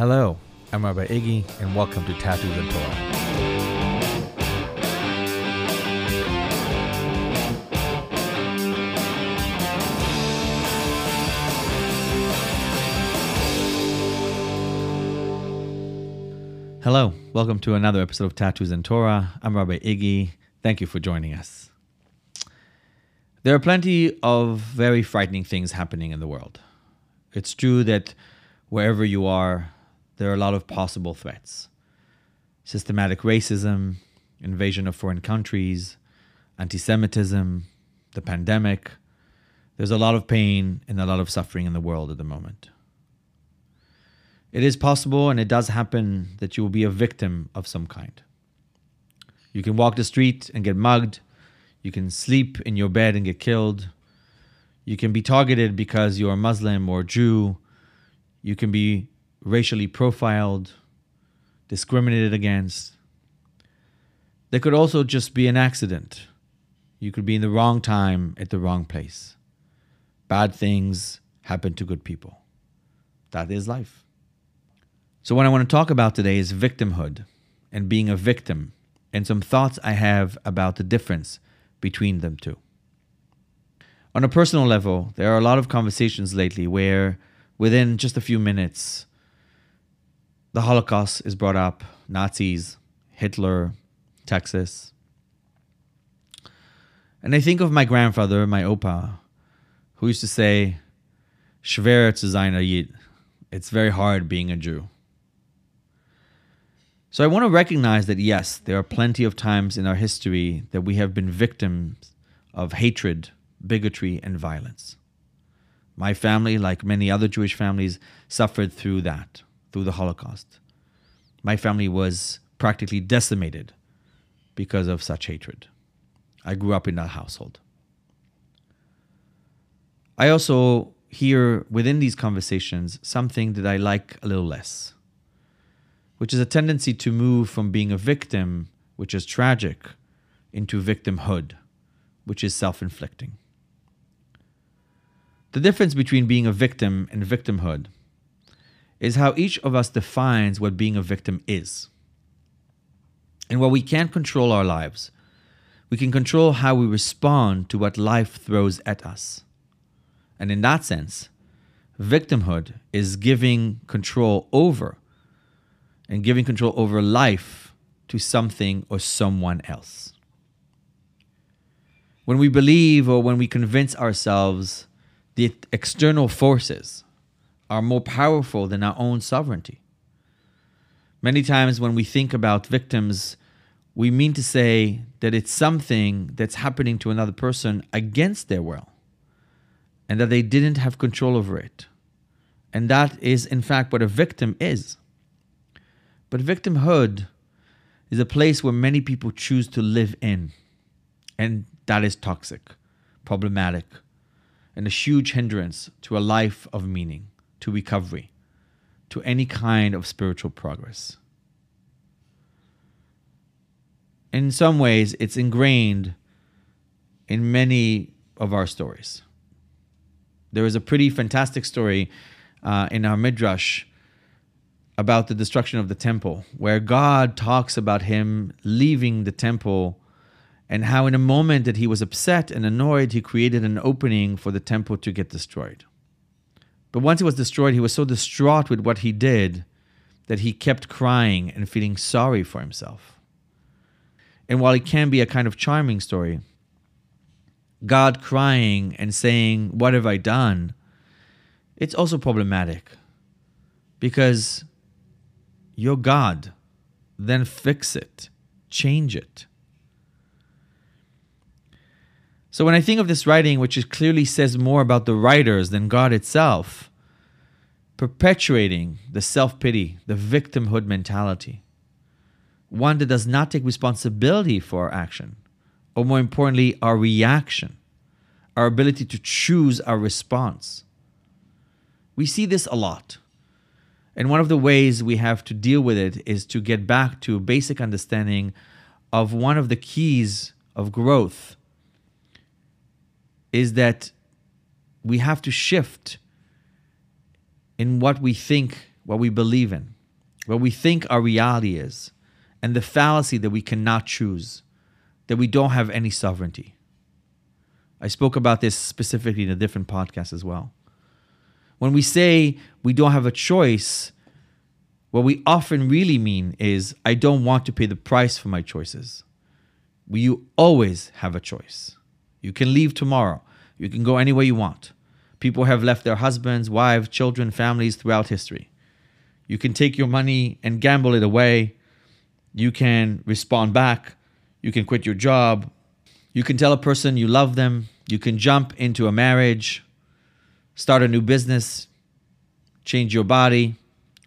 Hello, I'm Rabbi Iggy, and welcome to Tattoos and Torah. Hello, welcome to another episode of Tattoos and Torah. I'm Rabbi Iggy. Thank you for joining us. There are plenty of very frightening things happening in the world. It's true that wherever you are, there are a lot of possible threats systematic racism, invasion of foreign countries, anti Semitism, the pandemic. There's a lot of pain and a lot of suffering in the world at the moment. It is possible and it does happen that you will be a victim of some kind. You can walk the street and get mugged. You can sleep in your bed and get killed. You can be targeted because you're Muslim or Jew. You can be racially profiled, discriminated against. There could also just be an accident. You could be in the wrong time at the wrong place. Bad things happen to good people. That is life. So, what I want to talk about today is victimhood and being a victim, and some thoughts I have about the difference between them two. On a personal level, there are a lot of conversations lately where, within just a few minutes, the Holocaust is brought up, Nazis, Hitler, Texas. And I think of my grandfather, my opa, who used to say, Schwer zu sein Yid. It's very hard being a Jew. So I want to recognize that yes, there are plenty of times in our history that we have been victims of hatred, bigotry, and violence. My family, like many other Jewish families, suffered through that, through the Holocaust. My family was practically decimated because of such hatred. I grew up in that household. I also hear within these conversations something that I like a little less which is a tendency to move from being a victim, which is tragic, into victimhood, which is self inflicting. The difference between being a victim and victimhood is how each of us defines what being a victim is. And while we can't control our lives, we can control how we respond to what life throws at us. And in that sense, victimhood is giving control over and giving control over life to something or someone else. When we believe or when we convince ourselves the external forces are more powerful than our own sovereignty. Many times when we think about victims, we mean to say that it's something that's happening to another person against their will and that they didn't have control over it. And that is, in fact, what a victim is. But victimhood is a place where many people choose to live in. And that is toxic, problematic, and a huge hindrance to a life of meaning, to recovery, to any kind of spiritual progress. In some ways, it's ingrained in many of our stories. There is a pretty fantastic story uh, in our Midrash about the destruction of the temple, where God talks about him leaving the temple and how, in a moment that he was upset and annoyed, he created an opening for the temple to get destroyed. But once it was destroyed, he was so distraught with what he did that he kept crying and feeling sorry for himself. And while it can be a kind of charming story, God crying and saying, What have I done? It's also problematic because you're God. Then fix it, change it. So when I think of this writing, which clearly says more about the writers than God itself, perpetuating the self pity, the victimhood mentality, one that does not take responsibility for our action, or more importantly, our reaction, our ability to choose our response. We see this a lot. And one of the ways we have to deal with it is to get back to a basic understanding of one of the keys of growth is that we have to shift in what we think what we believe in, what we think our reality is, and the fallacy that we cannot choose, that we don't have any sovereignty. I spoke about this specifically in a different podcast as well. When we say we don't have a choice, what we often really mean is, I don't want to pay the price for my choices. You always have a choice. You can leave tomorrow. You can go anywhere you want. People have left their husbands, wives, children, families throughout history. You can take your money and gamble it away. You can respond back. You can quit your job. You can tell a person you love them. You can jump into a marriage, start a new business, change your body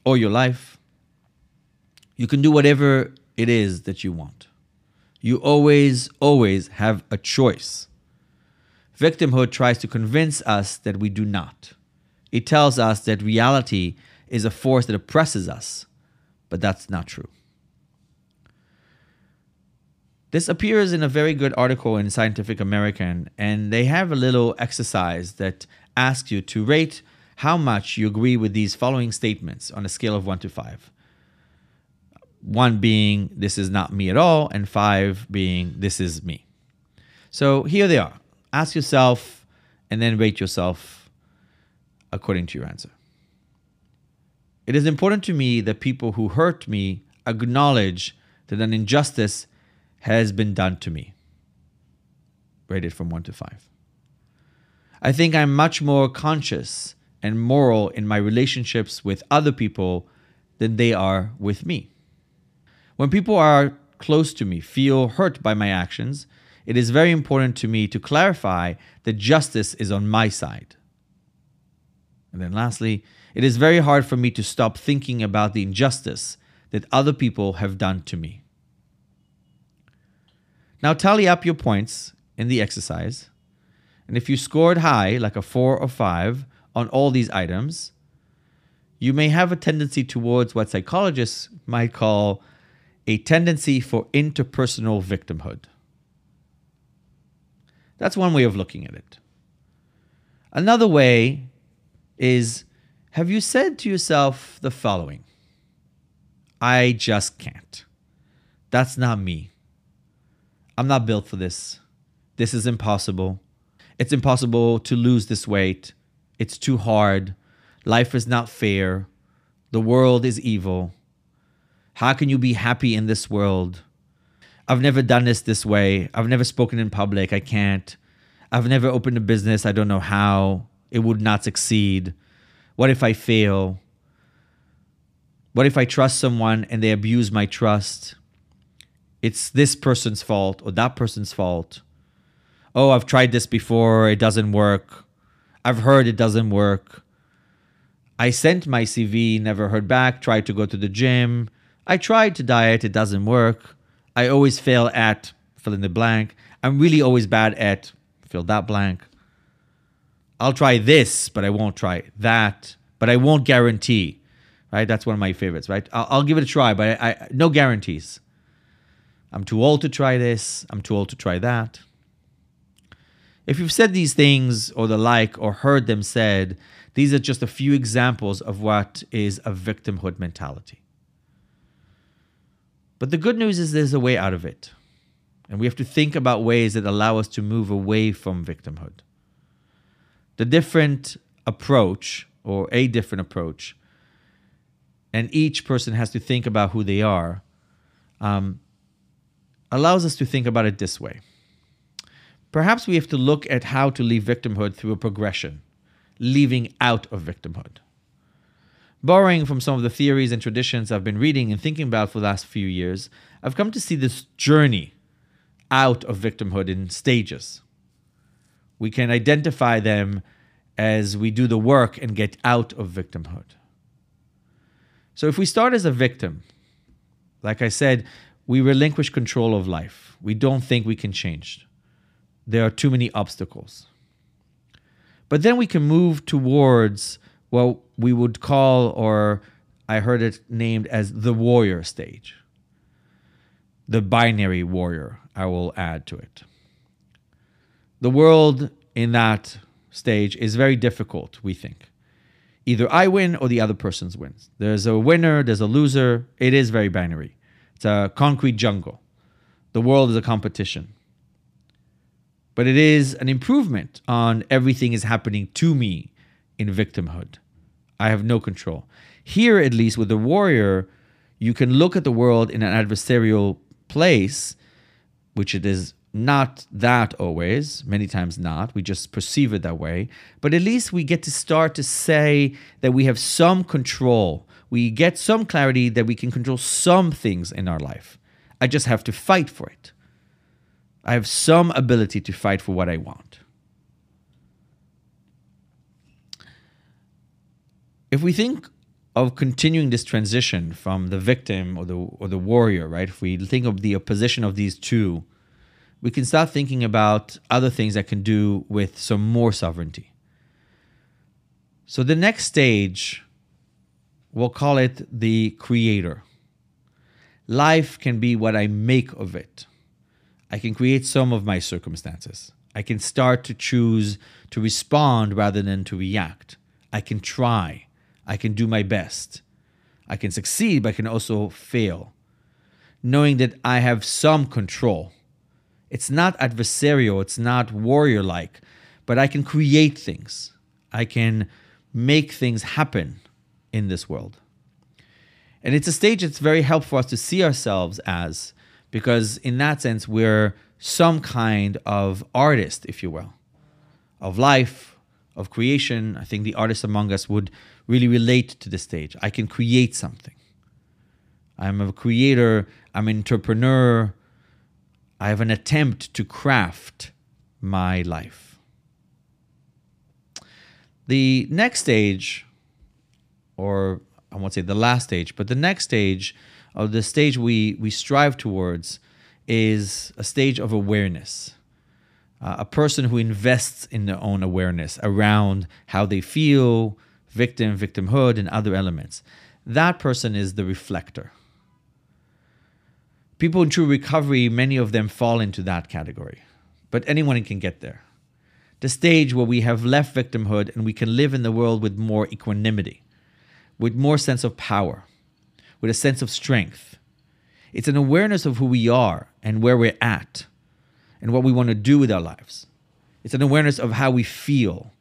or your life. You can do whatever it is that you want. You always, always have a choice. Victimhood tries to convince us that we do not. It tells us that reality is a force that oppresses us, but that's not true. This appears in a very good article in Scientific American, and they have a little exercise that asks you to rate how much you agree with these following statements on a scale of 1 to 5. 1 being, this is not me at all, and 5 being, this is me. So here they are ask yourself and then rate yourself according to your answer. It is important to me that people who hurt me acknowledge that an injustice has been done to me. Rated from 1 to 5. I think I'm much more conscious and moral in my relationships with other people than they are with me. When people are close to me feel hurt by my actions, it is very important to me to clarify that justice is on my side. And then lastly, it is very hard for me to stop thinking about the injustice that other people have done to me. Now tally up your points in the exercise. And if you scored high, like a four or five, on all these items, you may have a tendency towards what psychologists might call a tendency for interpersonal victimhood. That's one way of looking at it. Another way is have you said to yourself the following I just can't. That's not me. I'm not built for this. This is impossible. It's impossible to lose this weight. It's too hard. Life is not fair. The world is evil. How can you be happy in this world? I've never done this this way. I've never spoken in public. I can't. I've never opened a business. I don't know how. It would not succeed. What if I fail? What if I trust someone and they abuse my trust? It's this person's fault or that person's fault. Oh, I've tried this before. It doesn't work. I've heard it doesn't work. I sent my CV, never heard back, tried to go to the gym. I tried to diet, it doesn't work. I always fail at fill in the blank. I'm really always bad at fill that blank. I'll try this, but I won't try that. But I won't guarantee. Right? That's one of my favorites. Right? I'll, I'll give it a try, but I, I no guarantees. I'm too old to try this. I'm too old to try that. If you've said these things or the like or heard them said, these are just a few examples of what is a victimhood mentality. But the good news is there's a way out of it. And we have to think about ways that allow us to move away from victimhood. The different approach, or a different approach, and each person has to think about who they are, um, allows us to think about it this way. Perhaps we have to look at how to leave victimhood through a progression, leaving out of victimhood borrowing from some of the theories and traditions I've been reading and thinking about for the last few years, I've come to see this journey out of victimhood in stages. We can identify them as we do the work and get out of victimhood. So if we start as a victim, like I said, we relinquish control of life. We don't think we can change. There are too many obstacles. But then we can move towards what we would call, or I heard it named as the warrior stage. The binary warrior, I will add to it. The world in that stage is very difficult, we think. Either I win or the other person wins. There's a winner, there's a loser. It is very binary. It's a concrete jungle. The world is a competition. But it is an improvement on everything is happening to me in victimhood. I have no control. Here, at least with the warrior, you can look at the world in an adversarial place, which it is not that always, many times not. We just perceive it that way. But at least we get to start to say that we have some control. We get some clarity that we can control some things in our life. I just have to fight for it. I have some ability to fight for what I want. If we think of continuing this transition from the victim or the or the warrior, right? If we think of the opposition of these two, we can start thinking about other things that can do with some more sovereignty. So the next stage, we'll call it the creator. Life can be what I make of it. I can create some of my circumstances. I can start to choose to respond rather than to react. I can try. I can do my best. I can succeed, but I can also fail. Knowing that I have some control. It's not adversarial, it's not warrior like, but I can create things. I can make things happen in this world. And it's a stage that's very helpful for us to see ourselves as, because in that sense, we're some kind of artist, if you will, of life, of creation. I think the artists among us would really relate to the stage. I can create something. I'm a creator, I'm an entrepreneur. I have an attempt to craft my life. The next stage, or I won't say the last stage, but the next stage of the stage we, we strive towards is a stage of awareness. Uh, a person who invests in their own awareness around how they feel, victim, victimhood, and other elements. That person is the reflector. People in true recovery, many of them fall into that category, but anyone can get there. The stage where we have left victimhood and we can live in the world with more equanimity, with more sense of power, with a sense of strength. It's an awareness of who we are and where we're at and what we want to do with our lives. It's an awareness of how we feel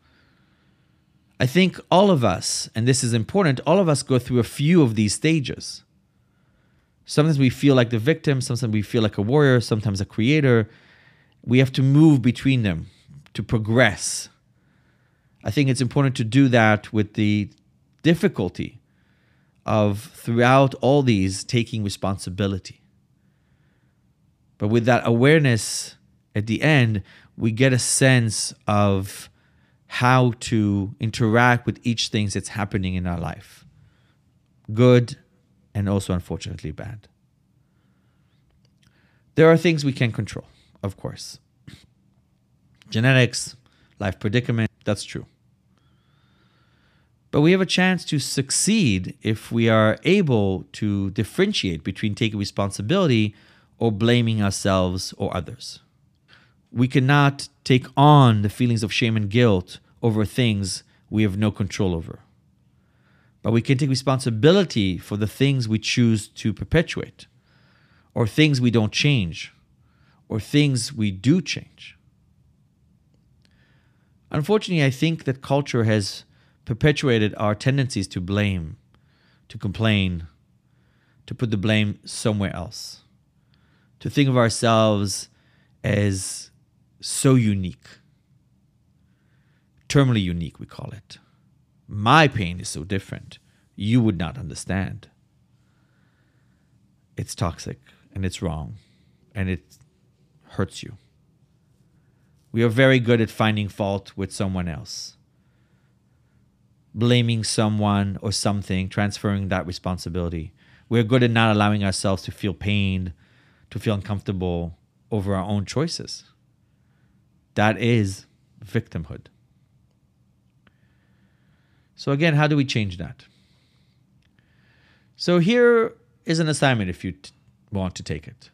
I think all of us, and this is important, all of us go through a few of these stages. Sometimes we feel like the victim, sometimes we feel like a warrior, sometimes a creator. We have to move between them to progress. I think it's important to do that with the difficulty of throughout all these taking responsibility. But with that awareness at the end, we get a sense of how to interact with each thing that's happening in our life. Good and also unfortunately bad. There are things we can control of course. Genetics life predicament that's true. But we have a chance to succeed if we are able to differentiate between taking responsibility or blaming ourselves or others we cannot take on the feelings of shame and guilt over things we have no control over. But we can take responsibility for the things we choose to perpetuate, or things we don't change, or things we do change. Unfortunately, I think that culture has perpetuated our tendencies to blame, to complain, to put the blame somewhere else, to think of ourselves as so unique. Terminally unique, we call it. My pain is so different. You would not understand. It's toxic and it's wrong and it hurts you. We are very good at finding fault with someone else, blaming someone or something, transferring that responsibility. We're good at not allowing ourselves to feel pain, to feel uncomfortable over our own choices. That is victimhood. So, again, how do we change that? So, here is an assignment if you t- want to take it.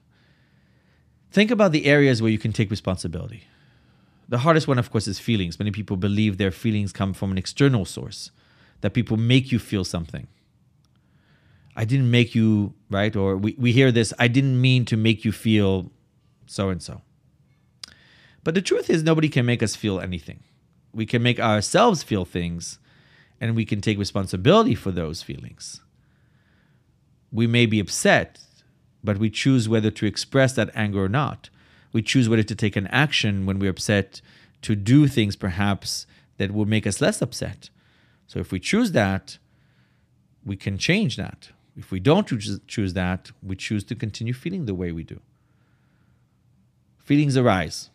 Think about the areas where you can take responsibility. The hardest one, of course, is feelings. Many people believe their feelings come from an external source. that people make you feel something. I didn't make you, right? Or we, we hear this, I didn't mean to make you feel so and so. But the truth is, nobody can make us feel anything. We can make ourselves feel things, and we can take responsibility for those feelings. We may be upset, but we choose whether to express that anger or not. We choose whether to take an action when we're upset to do things perhaps that will make us less upset. So if we choose that, we can change that. If we don't choose that, we choose to continue feeling the way we do. Feelings arise,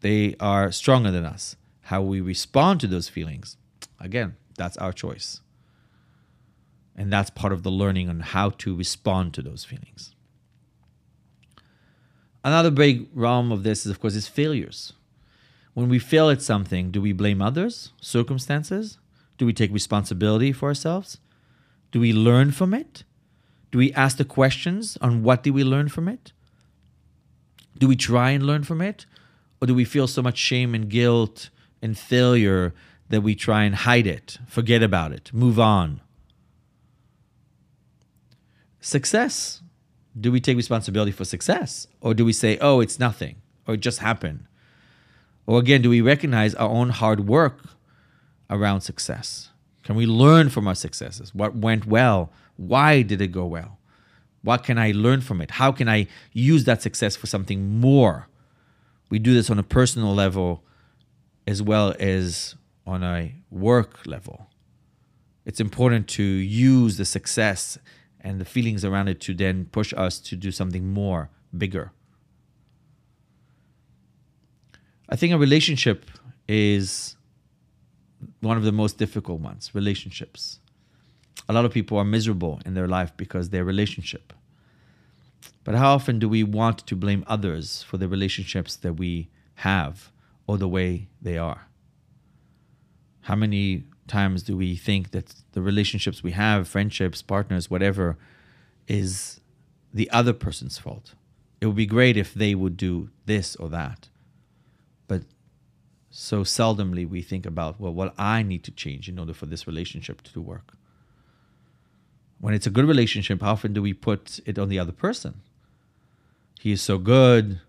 they are stronger than us. How we respond to those feelings, again, that's our choice. And that's part of the learning on how to respond to those feelings. Another big realm of this is, of course, is failures. When we fail at something, do we blame others, circumstances? Do we take responsibility for ourselves? Do we learn from it? Do we ask the questions on what did we learn from it? Do we try and learn from it? Or do we feel so much shame and guilt and failure that we try and hide it, forget about it, move on? Success. Do we take responsibility for success? Or do we say, oh, it's nothing, or it just happened? Or again, do we recognize our own hard work around success? Can we learn from our successes? What went well? Why did it go well? What can I learn from it? How can I use that success for something more? We do this on a personal level as well as on a work level. It's important to use the success and the feelings around it to then push us to do something more, bigger. I think a relationship is one of the most difficult ones relationships. A lot of people are miserable in their life because their relationship. But how often do we want to blame others for the relationships that we have or the way they are? How many times do we think that the relationships we have, friendships, partners, whatever, is the other person's fault? It would be great if they would do this or that But so seldomly we think about, well, what I need to change in order for this relationship to work. When it's a good relationship, how often do we put it on the other person? He is so good.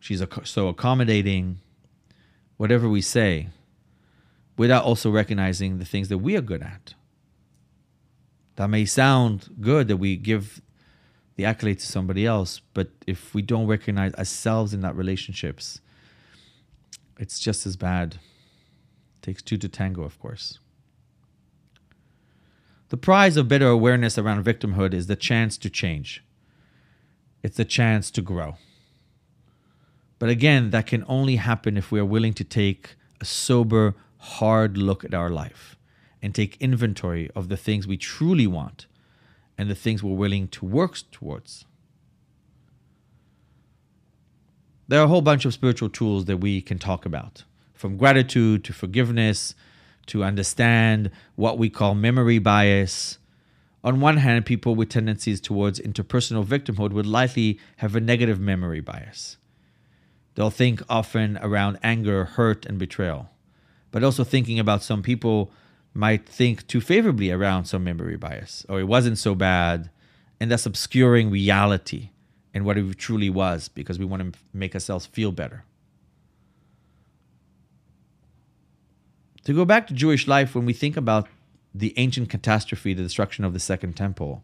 She's so accommodating. Whatever we say, without also recognizing the things that we are good at. That may sound good that we give the accolade to somebody else, but if we don't recognize ourselves in that relationships, it's just as bad. It takes two to tango, of course. The prize of better awareness around victimhood is the chance to change. It's the chance to grow. But again, that can only happen if we are willing to take a sober, hard look at our life and take inventory of the things we truly want and the things we're willing to work towards. there are a whole bunch of spiritual tools that we can talk about from gratitude to forgiveness to understand what we call memory bias. On one hand, people with tendencies towards interpersonal victimhood would likely have a negative memory bias. They'll think often around anger, hurt, and betrayal. But also thinking about some people might think too favorably around some memory bias, or it wasn't so bad, and that's obscuring reality and what it truly was because we want to make ourselves feel better. To go back to Jewish life, when we think about the ancient catastrophe, the destruction of the Second Temple,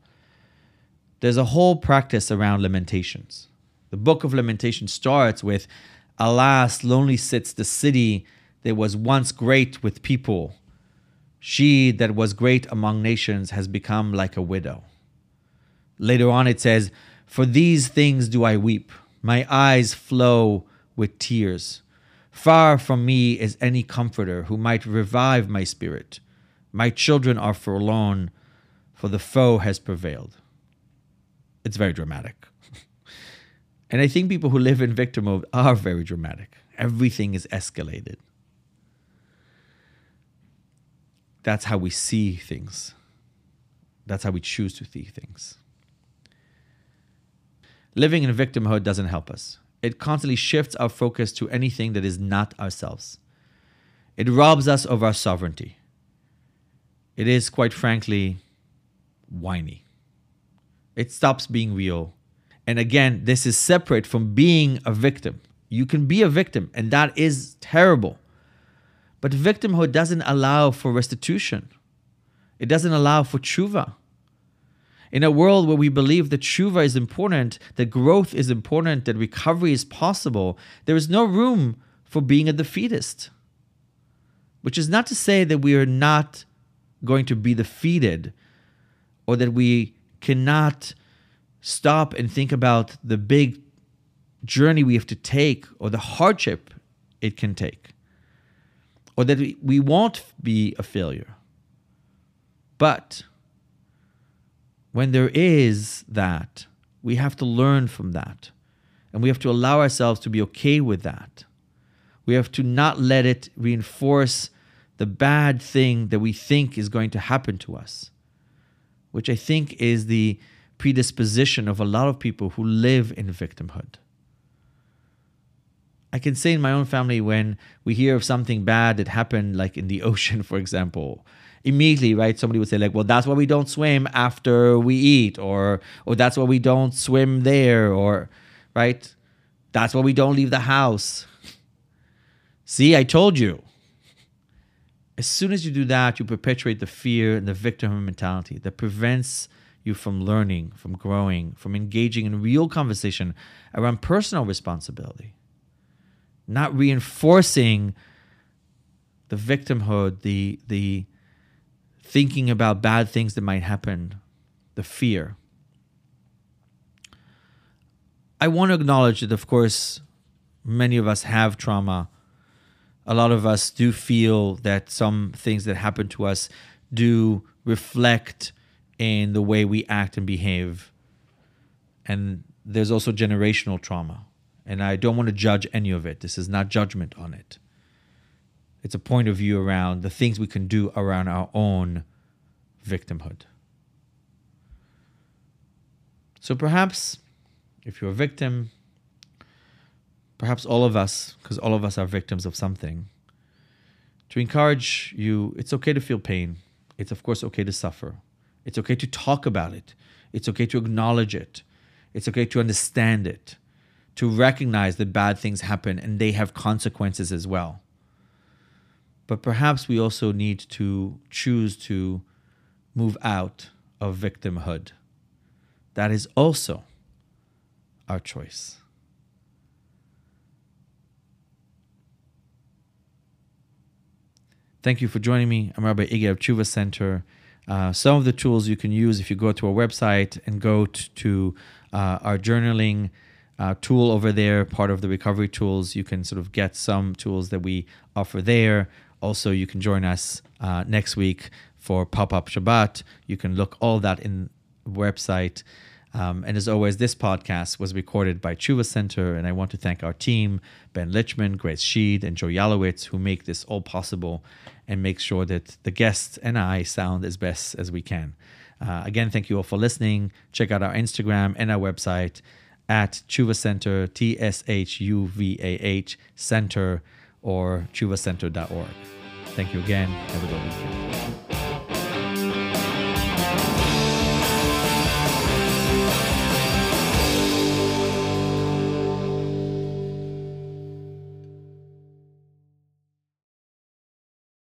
there's a whole practice around lamentations. The book of Lamentations starts with, Alas, lonely sits the city that was once great with people. She that was great among nations has become like a widow. Later on, it says, for these things do I weep. My eyes flow with tears. Far from me is any comforter who might revive my spirit. My children are forlorn, for the foe has prevailed. It's very dramatic. and I think people who live in victim mode are very dramatic. Everything is escalated. That's how we see things. That's how we choose to see things. Living in victimhood doesn't help us. It constantly shifts our focus to anything that is not ourselves. It robs us of our sovereignty. It is quite frankly whiny. It stops being real. And again, this is separate from being a victim. You can be a victim, and that is terrible. But victimhood doesn't allow for restitution, it doesn't allow for tshuva. In a world where we believe that tshuva is important, that growth is important, that recovery is possible, there is no room for being a defeatist. Which is not to say that we are not going to be defeated or that we cannot stop and think about the big journey we have to take or the hardship it can take or that we, won't be a failure. But when there is that, we have to learn from that. And we have to allow ourselves to be okay with that. We have to not let it reinforce the bad thing that we think is going to happen to us, which I think is the predisposition of a lot of people who live in victimhood. I can say in my own family when we hear of something bad that happened, like in the ocean, for example, immediately, right? Somebody would say, like, well, that's why we don't swim after we eat, or or that's why we don't swim there, or right? That's why we don't leave the house. See, I told you. As soon as you do that, you perpetuate the fear and the victim mentality that prevents you from learning, from growing, from engaging in real conversation around personal responsibility not reinforcing the victimhood, the the thinking about bad things that might happen, the fear. I want to acknowledge that, of course, many of us have trauma. A lot of us do feel that some things that happen to us do reflect in the way we act and behave. And there's also generational trauma. And I don't want to judge any of it. This is not judgment on it. It's a point of view around the things we can do around our own victimhood. So perhaps if you're a victim, perhaps all of us, because all of us are victims of something, to encourage you, it's okay to feel pain. It's, of course, okay to suffer. It's okay to talk about it. It's okay to acknowledge it. It's okay to understand it to recognize that bad things happen and they have consequences as well. But perhaps we also need to choose to move out of victimhood. That is also our choice. Thank you for joining me. I'm Rabbi Iggy of Tshuva Center. Uh, some of the tools you can use if you go to our website and go t- to uh, our journaling uh, tool over there, part of the recovery tools. You can sort of get some tools that we offer there. Also, you can join us uh, next week for Pop Up Shabbat. You can look all that in website. Um, and as always, this podcast was recorded by Tshuva Center, and I want to thank our team, Ben Lichman, Grace Sheed, and Joe Yalowitz, who make this all possible and make sure that the guests and I sound as best as we can. Uh, again, thank you all for listening. Check out our Instagram and our website at Tshuva Center, T S H U V A H Center, or tshuvacenter.org. Thank you again. Have a good weekend.